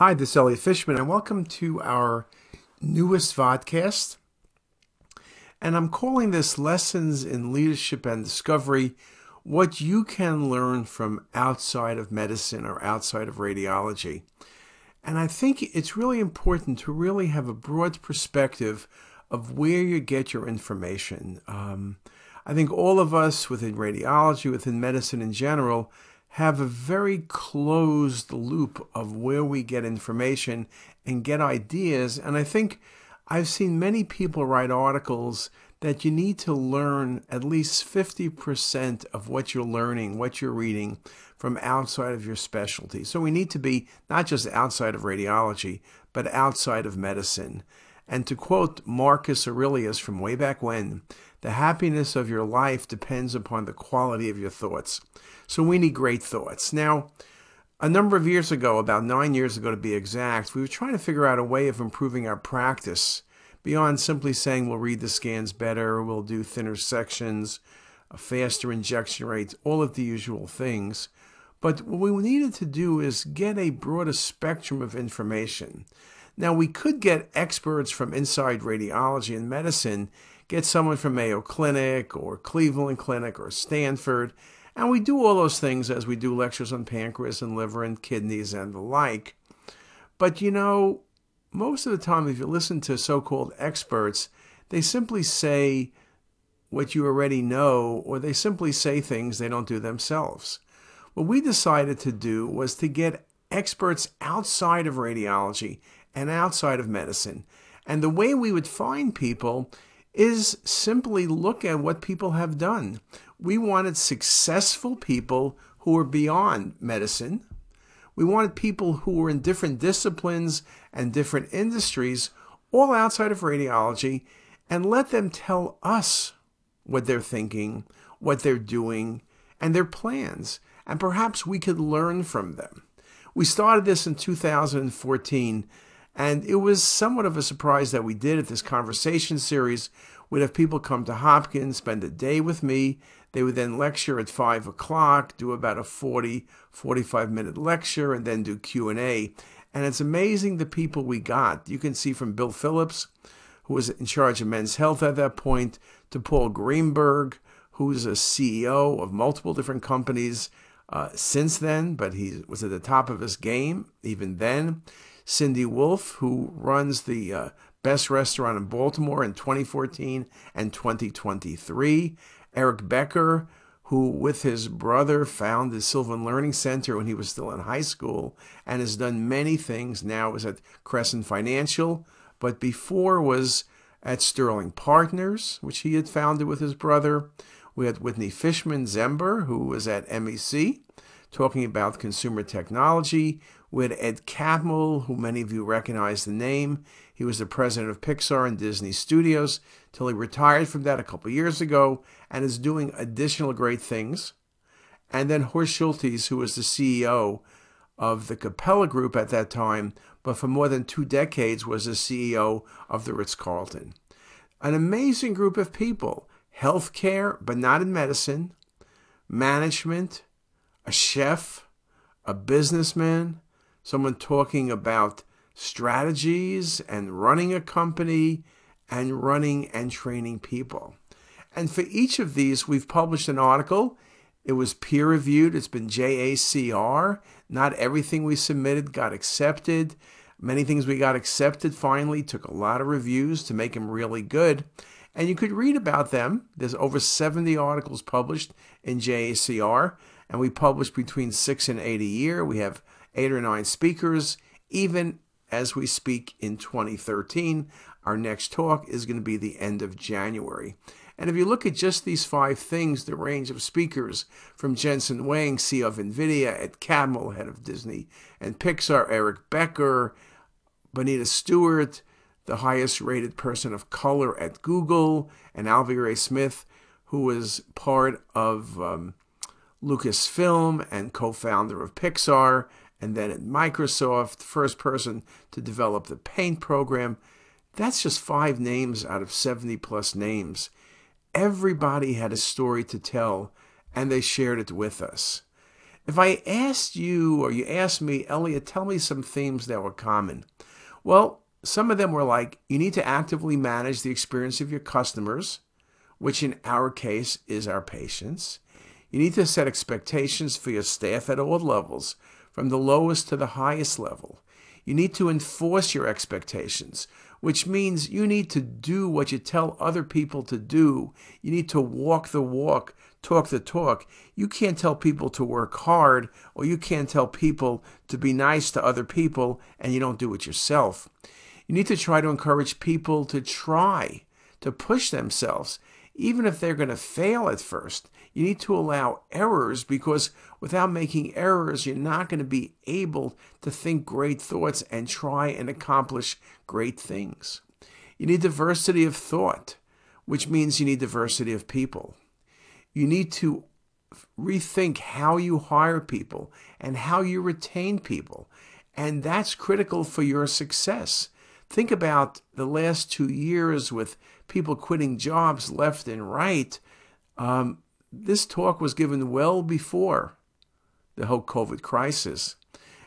Hi, this is Elliot Fishman, and welcome to our newest vodcast. And I'm calling this Lessons in Leadership and Discovery What You Can Learn from Outside of Medicine or Outside of Radiology. And I think it's really important to really have a broad perspective of where you get your information. Um, I think all of us within radiology, within medicine in general, have a very closed loop of where we get information and get ideas. And I think I've seen many people write articles that you need to learn at least 50% of what you're learning, what you're reading from outside of your specialty. So we need to be not just outside of radiology, but outside of medicine. And to quote Marcus Aurelius from way back when, the happiness of your life depends upon the quality of your thoughts. So we need great thoughts. Now, a number of years ago, about nine years ago to be exact, we were trying to figure out a way of improving our practice beyond simply saying we'll read the scans better, we'll do thinner sections, a faster injection rate, all of the usual things. But what we needed to do is get a broader spectrum of information. Now, we could get experts from inside radiology and medicine, get someone from Mayo Clinic or Cleveland Clinic or Stanford, and we do all those things as we do lectures on pancreas and liver and kidneys and the like. But you know, most of the time, if you listen to so called experts, they simply say what you already know, or they simply say things they don't do themselves. What we decided to do was to get experts outside of radiology and outside of medicine. And the way we would find people is simply look at what people have done. We wanted successful people who were beyond medicine. We wanted people who were in different disciplines and different industries, all outside of radiology, and let them tell us what they're thinking, what they're doing, and their plans. And perhaps we could learn from them. We started this in 2014 and it was somewhat of a surprise that we did at this conversation series. We'd have people come to Hopkins, spend a day with me. They would then lecture at five o'clock, do about a 40, 45 minute lecture, and then do Q&A. And it's amazing the people we got. You can see from Bill Phillips, who was in charge of men's health at that point, to Paul Greenberg, who's a CEO of multiple different companies uh, since then, but he was at the top of his game even then. Cindy Wolf, who runs the uh, best restaurant in Baltimore in 2014 and 2023. Eric Becker, who with his brother founded the Sylvan Learning Center when he was still in high school and has done many things. Now is at Crescent Financial, but before was at Sterling Partners, which he had founded with his brother. We had Whitney Fishman Zember, who was at MEC, talking about consumer technology with Ed Catmull, who many of you recognize the name. He was the president of Pixar and Disney Studios till he retired from that a couple years ago and is doing additional great things. And then Horst Schulze, who was the CEO of the Capella Group at that time, but for more than two decades was the CEO of the Ritz Carlton. An amazing group of people healthcare, but not in medicine, management, a chef, a businessman, someone talking about strategies and running a company and running and training people. And for each of these, we've published an article. It was peer reviewed, it's been JACR. Not everything we submitted got accepted. Many things we got accepted finally took a lot of reviews to make them really good. And you could read about them. There's over 70 articles published in JACR, and we publish between six and eight a year. We have eight or nine speakers, even as we speak in 2013. Our next talk is going to be the end of January. And if you look at just these five things, the range of speakers from Jensen Huang, CEO of NVIDIA, Ed Catmull, head of Disney and Pixar, Eric Becker, Bonita Stewart, the highest rated person of color at Google, and Alvy Ray Smith, who was part of um, Lucasfilm and co founder of Pixar, and then at Microsoft, the first person to develop the Paint program. That's just five names out of 70 plus names. Everybody had a story to tell, and they shared it with us. If I asked you or you asked me, Elliot, tell me some themes that were common. Well, some of them were like you need to actively manage the experience of your customers, which in our case is our patients. You need to set expectations for your staff at all levels, from the lowest to the highest level. You need to enforce your expectations, which means you need to do what you tell other people to do. You need to walk the walk, talk the talk. You can't tell people to work hard, or you can't tell people to be nice to other people, and you don't do it yourself. You need to try to encourage people to try, to push themselves, even if they're going to fail at first. You need to allow errors because without making errors, you're not going to be able to think great thoughts and try and accomplish great things. You need diversity of thought, which means you need diversity of people. You need to rethink how you hire people and how you retain people. And that's critical for your success. Think about the last two years with people quitting jobs left and right. Um, this talk was given well before the whole COVID crisis.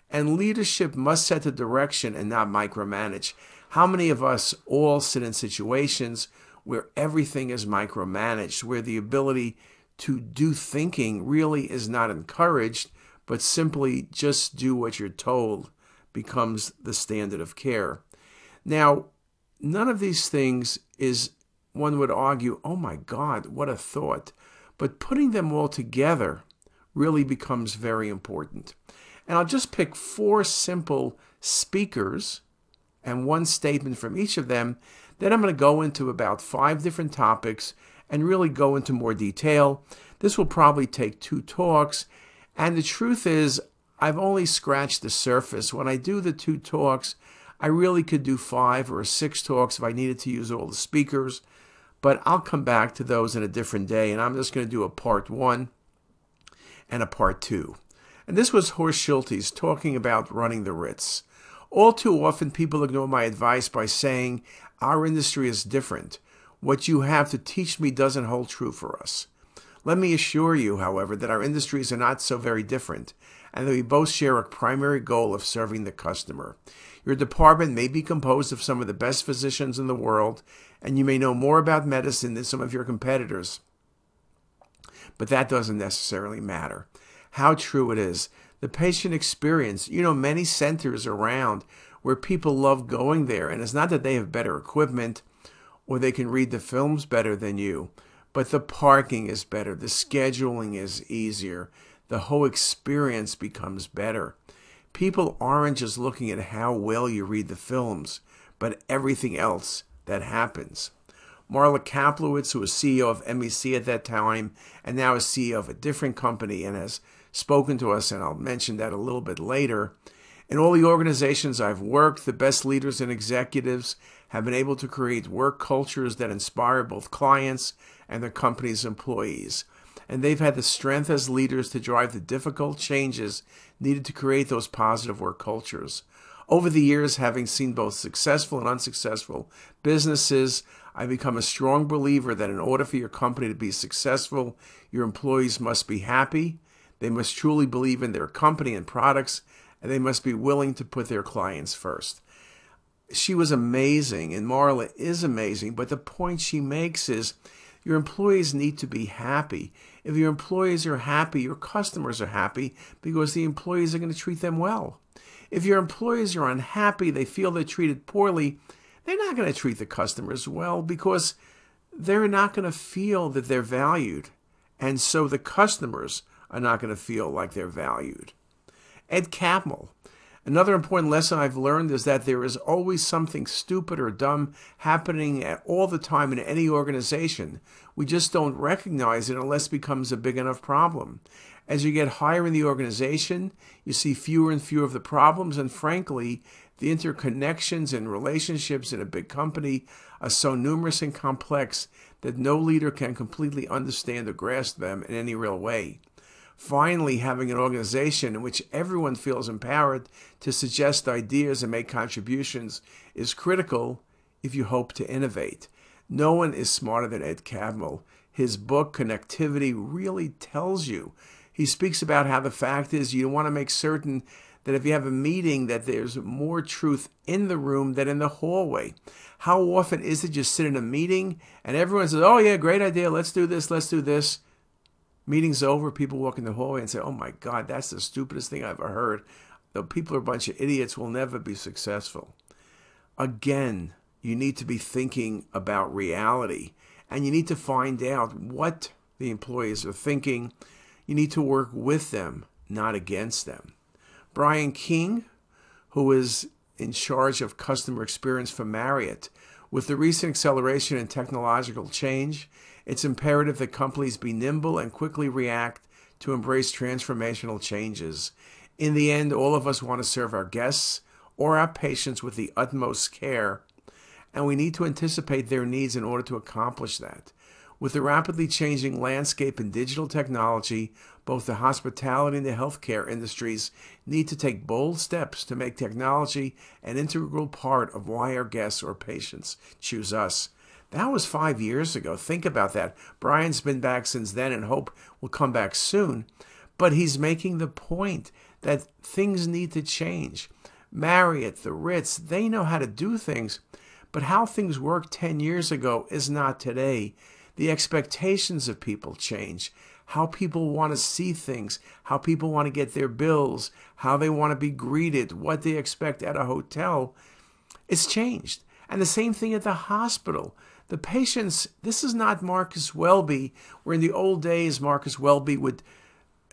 And leadership must set the direction and not micromanage. How many of us all sit in situations where everything is micromanaged, where the ability to do thinking really is not encouraged, but simply just do what you're told becomes the standard of care? Now, none of these things is, one would argue, oh my God, what a thought. But putting them all together really becomes very important. And I'll just pick four simple speakers and one statement from each of them. Then I'm going to go into about five different topics and really go into more detail. This will probably take two talks. And the truth is, I've only scratched the surface. When I do the two talks, I really could do five or six talks if I needed to use all the speakers but I'll come back to those in a different day, and I'm just going to do a part one and a part two. And this was Horst Schulze talking about running the Ritz. All too often, people ignore my advice by saying, Our industry is different. What you have to teach me doesn't hold true for us. Let me assure you, however, that our industries are not so very different, and that we both share a primary goal of serving the customer. Your department may be composed of some of the best physicians in the world, and you may know more about medicine than some of your competitors. But that doesn't necessarily matter. How true it is. The patient experience, you know, many centers around where people love going there, and it's not that they have better equipment or they can read the films better than you, but the parking is better, the scheduling is easier, the whole experience becomes better. People aren't just looking at how well you read the films, but everything else that happens. Marla Kaplowitz, who was CEO of MEC at that time and now is CEO of a different company and has spoken to us, and I'll mention that a little bit later. In all the organizations I've worked, the best leaders and executives have been able to create work cultures that inspire both clients and their company's employees and they've had the strength as leaders to drive the difficult changes needed to create those positive work cultures. Over the years, having seen both successful and unsuccessful businesses, I've become a strong believer that in order for your company to be successful, your employees must be happy, they must truly believe in their company and products, and they must be willing to put their clients first. She was amazing, and Marla is amazing, but the point she makes is your employees need to be happy. If your employees are happy, your customers are happy because the employees are going to treat them well. If your employees are unhappy, they feel they're treated poorly, they're not going to treat the customers well because they're not going to feel that they're valued. And so the customers are not going to feel like they're valued. Ed Catmull, Another important lesson I've learned is that there is always something stupid or dumb happening at all the time in any organization. We just don't recognize it unless it becomes a big enough problem. As you get higher in the organization, you see fewer and fewer of the problems, and frankly, the interconnections and relationships in a big company are so numerous and complex that no leader can completely understand or grasp them in any real way. Finally, having an organization in which everyone feels empowered to suggest ideas and make contributions is critical if you hope to innovate. No one is smarter than Ed Catmull. His book, Creativity, really tells you He speaks about how the fact is you want to make certain that if you have a meeting that there's more truth in the room than in the hallway. How often is it you sit in a meeting and everyone says, "Oh yeah, great idea. Let's do this. Let's do this." Meeting's over, people walk in the hallway and say, "Oh my god, that's the stupidest thing I've ever heard." The people are a bunch of idiots will never be successful. Again, you need to be thinking about reality and you need to find out what the employees are thinking. You need to work with them, not against them. Brian King, who is in charge of customer experience for Marriott, with the recent acceleration in technological change, it's imperative that companies be nimble and quickly react to embrace transformational changes. In the end, all of us want to serve our guests or our patients with the utmost care, and we need to anticipate their needs in order to accomplish that. With the rapidly changing landscape in digital technology, both the hospitality and the healthcare industries need to take bold steps to make technology an integral part of why our guests or patients choose us. That was five years ago. Think about that. Brian's been back since then and hope will come back soon. But he's making the point that things need to change. Marriott, the Ritz, they know how to do things, but how things worked 10 years ago is not today. The expectations of people change. How people want to see things, how people want to get their bills, how they want to be greeted, what they expect at a hotel. It's changed. And the same thing at the hospital. The patients, this is not Marcus Welby, where in the old days Marcus Welby would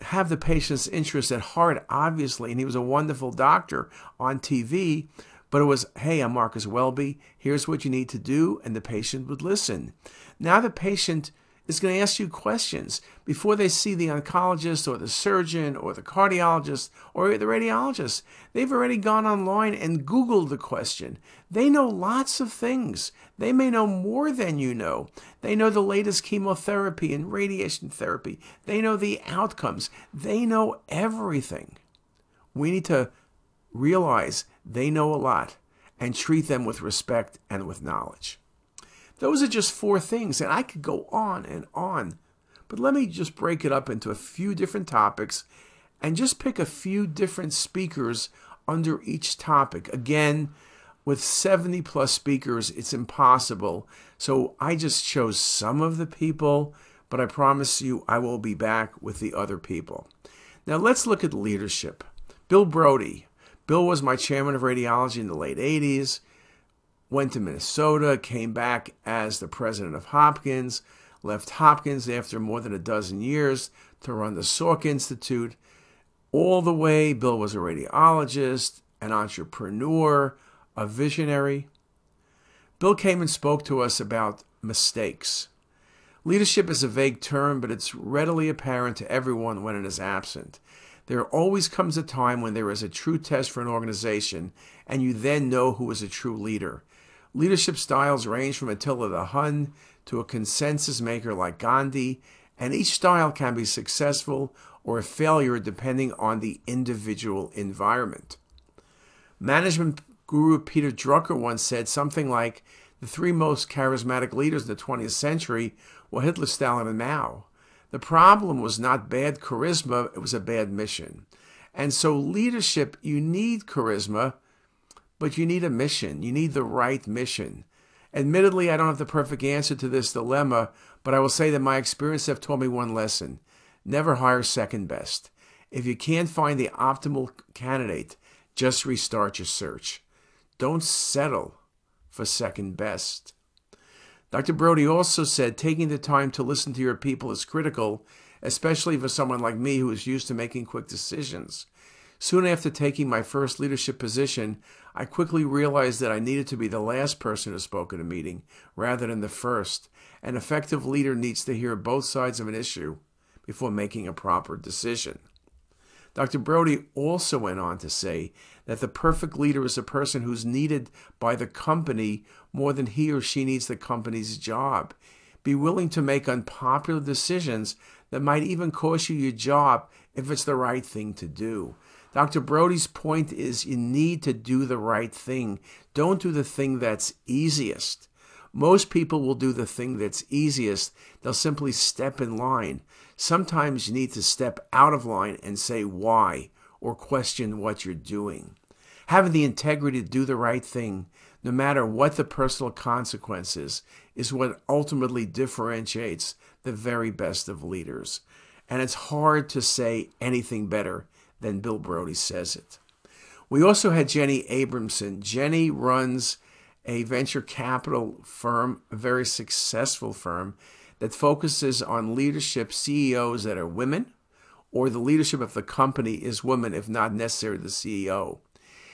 have the patient's interest at heart, obviously, and he was a wonderful doctor on TV. But it was, hey, I'm Marcus Welby. Here's what you need to do. And the patient would listen. Now the patient is going to ask you questions before they see the oncologist or the surgeon or the cardiologist or the radiologist. They've already gone online and Googled the question. They know lots of things. They may know more than you know. They know the latest chemotherapy and radiation therapy. They know the outcomes. They know everything. We need to realize they know a lot and treat them with respect and with knowledge. Those are just four things, and I could go on and on. But let me just break it up into a few different topics and just pick a few different speakers under each topic. Again, with 70 plus speakers, it's impossible. So I just chose some of the people, but I promise you I will be back with the other people. Now let's look at leadership. Bill Brody, Bill was my chairman of radiology in the late 80s, went to Minnesota, came back as the president of Hopkins, left Hopkins after more than a dozen years to run the Salk Institute. All the way, Bill was a radiologist, an entrepreneur, a visionary. Bill came and spoke to us about mistakes. Leadership is a vague term, but it's readily apparent to everyone when it is absent. There always comes a time when there is a true test for an organization, and you then know who is a true leader. Leadership styles range from Attila the Hun to a consensus maker like Gandhi, and each style can be successful or a failure depending on the individual environment. Management guru Peter Drucker once said something like the three most charismatic leaders in the 20th century were Hitler, Stalin, and Mao. The problem was not bad charisma, it was a bad mission. And so, leadership, you need charisma, but you need a mission. You need the right mission. Admittedly, I don't have the perfect answer to this dilemma, but I will say that my experience have taught me one lesson never hire second best. If you can't find the optimal candidate, just restart your search. Don't settle for second best. Dr. Brody also said taking the time to listen to your people is critical, especially for someone like me who is used to making quick decisions. Soon after taking my first leadership position, I quickly realized that I needed to be the last person to spoke at a meeting rather than the first. An effective leader needs to hear both sides of an issue before making a proper decision. Dr. Brody also went on to say that the perfect leader is a person who's needed by the company more than he or she needs the company's job. Be willing to make unpopular decisions that might even cost you your job if it's the right thing to do. Dr. Brody's point is you need to do the right thing. Don't do the thing that's easiest. Most people will do the thing that's easiest. They'll simply step in line. Sometimes you need to step out of line and say why or question what you're doing. Having the integrity to do the right thing, no matter what the personal consequences, is what ultimately differentiates the very best of leaders. And it's hard to say anything better than Bill Brody says it. We also had Jenny Abramson. Jenny runs a venture capital firm, a very successful firm that focuses on leadership CEOs that are women, or the leadership of the company is women, if not necessarily the CEO.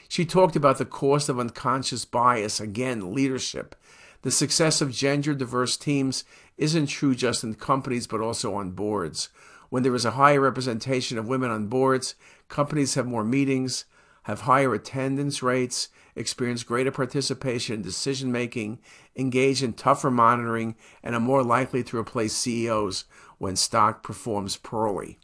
She talked about the cost of unconscious bias, again, leadership. The success of gender diverse teams isn't true just in companies, but also on boards. When there is a higher representation of women on boards, companies have more meetings, have higher attendance rates, experience greater participation in decision making, engage in tougher monitoring, and are more likely to replace CEOs when stock performs poorly.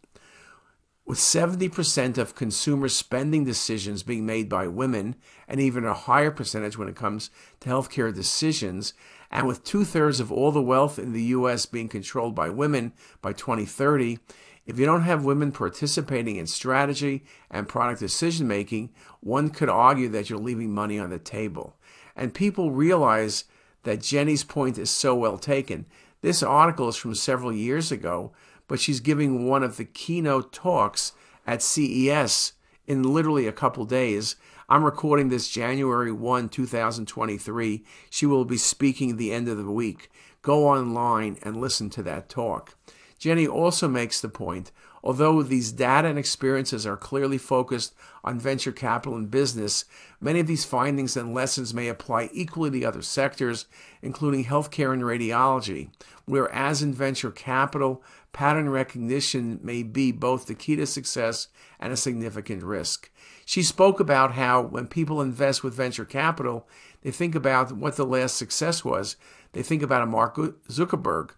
With 70% of consumer spending decisions being made by women, and even a higher percentage when it comes to healthcare decisions, and with two thirds of all the wealth in the U.S. being controlled by women by 2030, if you don't have women participating in strategy and product decision making, one could argue that you're leaving money on the table. And people realize that Jenny's point is so well taken. This article is from several years ago, but she's giving one of the keynote talks at CES in literally a couple days. I'm recording this January 1, 2023. She will be speaking the end of the week. Go online and listen to that talk. Jenny also makes the point although these data and experiences are clearly focused on venture capital and business, many of these findings and lessons may apply equally to other sectors, including healthcare and radiology, whereas in venture capital, pattern recognition may be both the key to success and a significant risk. She spoke about how when people invest with venture capital, they think about what the last success was. They think about a Mark Zuckerberg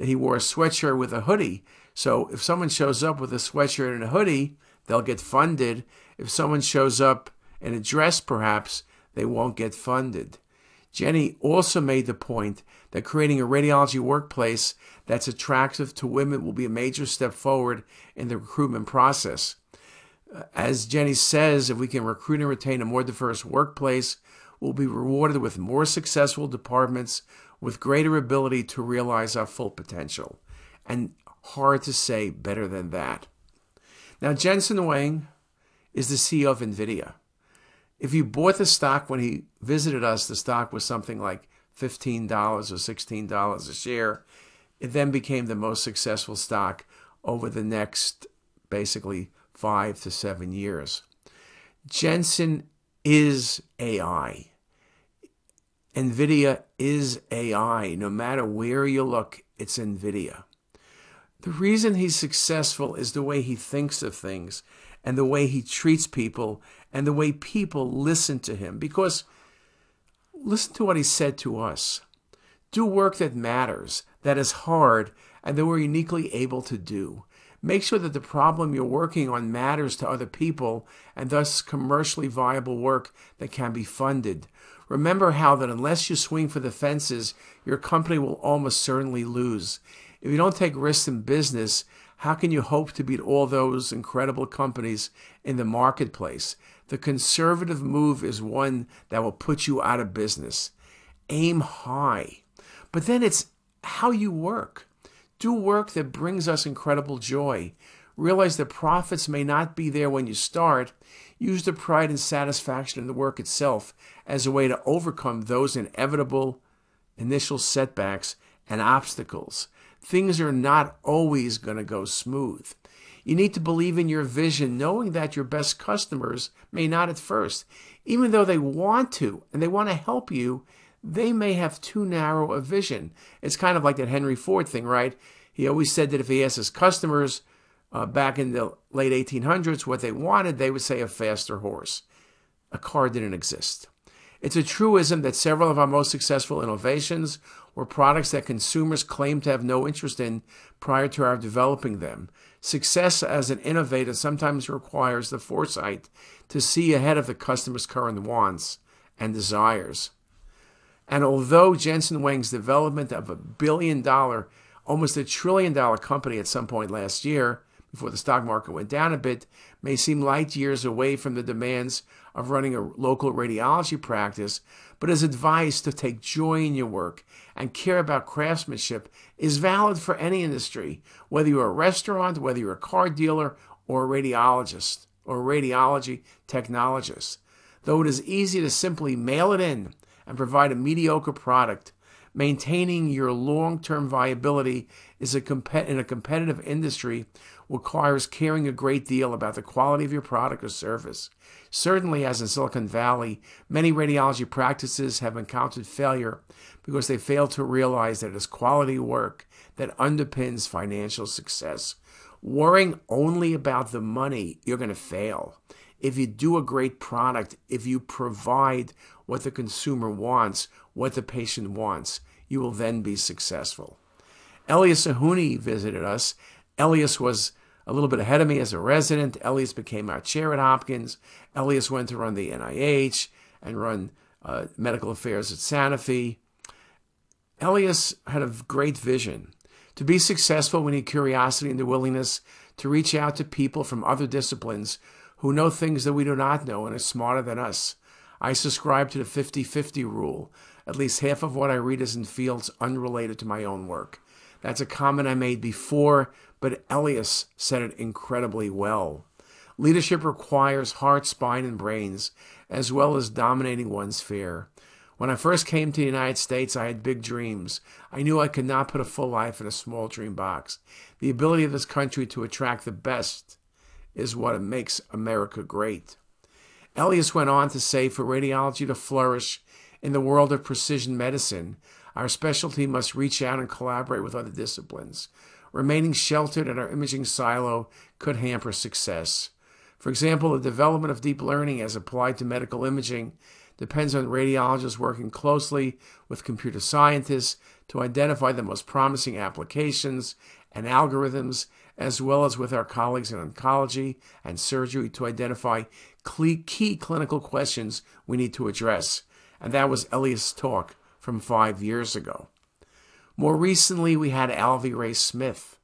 he wore a sweatshirt with a hoodie. So if someone shows up with a sweatshirt and a hoodie, they'll get funded. If someone shows up in a dress, perhaps, they won't get funded. Jenny also made the point that creating a radiology workplace that's attractive to women will be a major step forward in the recruitment process. Uh, as Jenny says, if we can recruit and retain a more diverse workplace, we'll be rewarded with more successful departments with greater ability to realize our full potential. And hard to say better than that. Now, Jensen Huang is the CEO of NVIDIA. If you bought the stock when he visited us, the stock was something like $15 or $16 a share. It then became the most successful stock over the next basically five to seven years. Jensen is AI. NVIDIA is AI. No matter where you look, it's NVIDIA. The reason he's successful is the way he thinks of things and the way he treats people and the way people listen to him. Because listen to what he said to us do work that matters, that is hard, and that we're uniquely able to do. Make sure that the problem you're working on matters to other people and thus commercially viable work that can be funded. Remember how that unless you swing for the fences, your company will almost certainly lose. If you don't take risks in business, how can you hope to beat all those incredible companies in the marketplace? The conservative move is one that will put you out of business. Aim high. But then it's how you work. Do work that brings us incredible joy. Realize that profits may not be there when you start. Use the pride and satisfaction in the work itself as a way to overcome those inevitable initial setbacks and obstacles. Things are not always going to go smooth. You need to believe in your vision, knowing that your best customers may not at first. Even though they want to and they want to help you, they may have too narrow a vision. It's kind of like that Henry Ford thing, right? He always said that if he asked his customers uh, back in the late 1800s what they wanted, they would say a faster horse. A car didn't exist. It's a truism that several of our most successful innovations were products that consumers claimed to have no interest in prior to our developing them. Success as an innovator sometimes requires the foresight to see ahead of the customer's current wants and desires. And although Jensen Huang's development of a billion dollar, almost a trillion dollar company at some point last year, before the stock market went down a bit, may seem light years away from the demands of running a local radiology practice, but his advice to take joy in your work and care about craftsmanship is valid for any industry, whether you're a restaurant, whether you're a car dealer, or a radiologist or a radiology technologist. Though it is easy to simply mail it in and provide a mediocre product, maintaining your long term viability is a comp- in a competitive industry requires caring a great deal about the quality of your product or service. Certainly, as in Silicon Valley, many radiology practices have encountered failure because they fail to realize that it is quality work that underpins financial success. Worrying only about the money, you're going to fail. If you do a great product, if you provide what the consumer wants, what the patient wants, you will then be successful. Elias Zerhouni visited us. Elias was a little bit ahead of me as a resident. Elias became our chair at Hopkins. Elias went to run the NIH and run uh, medical affairs at Sanofi. Elias had a great vision. To be successful, we need curiosity and the willingness to reach out to people from other disciplines who know things that we do not know and are smarter than us. I subscribe to the 50 50 rule. At least half of what I read is in fields unrelated to my own work. That's a comment I made before, but Elias said it incredibly well. Leadership requires heart, spine, and brains, as well as dominating one's fear. When I first came to the United States, I had big dreams. I knew I could not put a full life in a small dream box. The ability of this country to attract the best is what makes America great. Elias went on to say for radiology to flourish in the world of precision medicine, our specialty must reach out and collaborate with other disciplines. Remaining sheltered in our imaging silo could hamper success. For example, the development of deep learning as applied to medical imaging depends on radiologists working closely with computer scientists to identify the most promising applications and algorithms, as well as with our colleagues in oncology and surgery to identify key clinical questions we need to address. And that was Elias' talk from five years ago. More recently, we had Alvy Ray Smith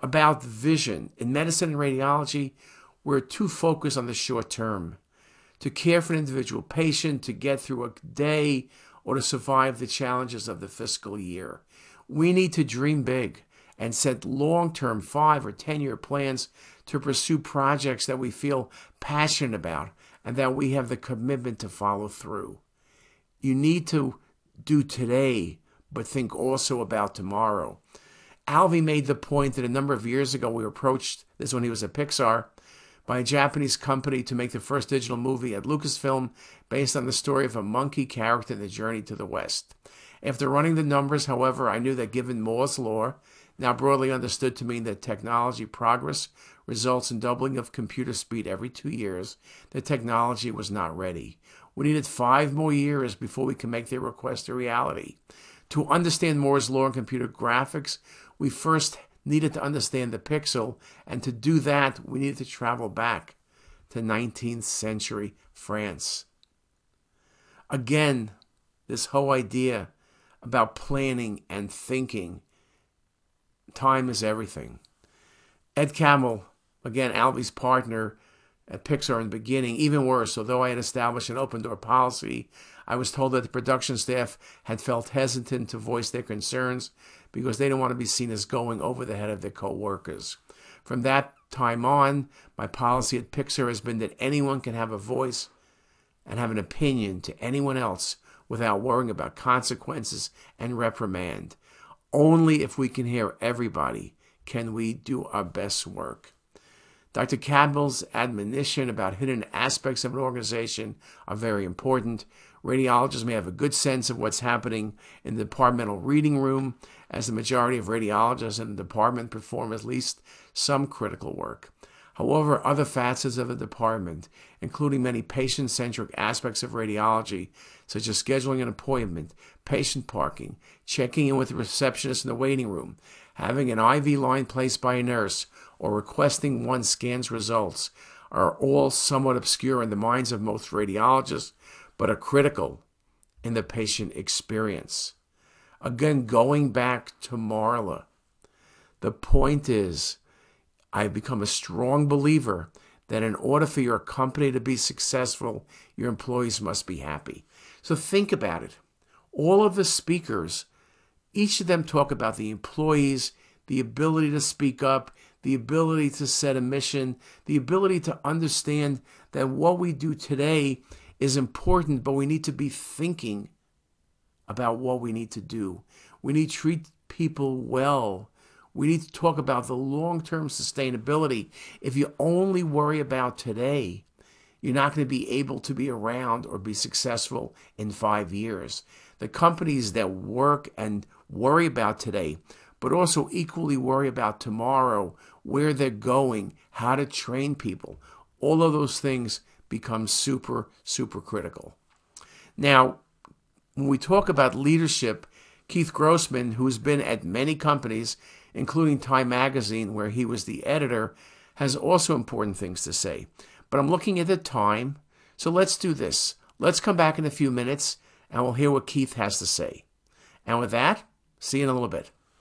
about vision. In medicine and radiology, we're too focused on the short term to care for an individual patient, to get through a day, or to survive the challenges of the fiscal year. We need to dream big and set long term, five or 10 year plans to pursue projects that we feel passionate about and that we have the commitment to follow through. You need to do today, but think also about tomorrow. Alvy made the point that a number of years ago we approached this when he was at Pixar by a Japanese company to make the first digital movie at Lucasfilm based on the story of a monkey character in the journey to the West. After running the numbers, however, I knew that given Moore's law, now broadly understood to mean that technology progress results in doubling of computer speed every two years, the technology was not ready. We needed five more years before we could make their request a reality. To understand Moore's law in computer graphics, we first needed to understand the pixel, and to do that, we needed to travel back to 19th century France. Again, this whole idea about planning and thinking. Time is everything. Ed Catmull, again, Alvy's partner at Pixar in the beginning, even worse, although I had established an open door policy, I was told that the production staff had felt hesitant to voice their concerns because they didn't want to be seen as going over the head of their co-workers. From that time on, my policy at Pixar has been that anyone can have a voice and have an opinion to anyone else without worrying about consequences and reprimand. Only if we can hear everybody can we do our best work. Dr. Catmull's admonition about hidden aspects of an organization are very important. Radiologists may have a good sense of what's happening in the departmental reading room, as the majority of radiologists in the department perform at least some critical work. However, other facets of the department, including many patient centric aspects of radiology, such as scheduling an appointment, patient parking, checking in with the receptionist in the waiting room, having an IV line placed by a nurse, or requesting one scan's results, are all somewhat obscure in the minds of most radiologists, but are critical in the patient experience. Again, going back to Marla, the point is, I've become a strong believer that in order for your company to be successful, your employees must be happy. So think about it. All of the speakers, each of them talk about the employees, the ability to speak up, the ability to set a mission, the ability to understand that what we do today is important, but we need to be thinking about what we need to do. We need to treat people well. We need to talk about the long term sustainability. If you only worry about today, you're not going to be able to be around or be successful in five years. The companies that work and worry about today, but also equally worry about tomorrow, where they're going, how to train people, all of those things become super, super critical. Now, when we talk about leadership, Keith Grossman, who's been at many companies, including Time Magazine, where he was the editor, has also important things to say. But I'm looking at the time, so let's do this. Let's come back in a few minutes and we'll hear what Keith has to say. And with that, see you in a little bit.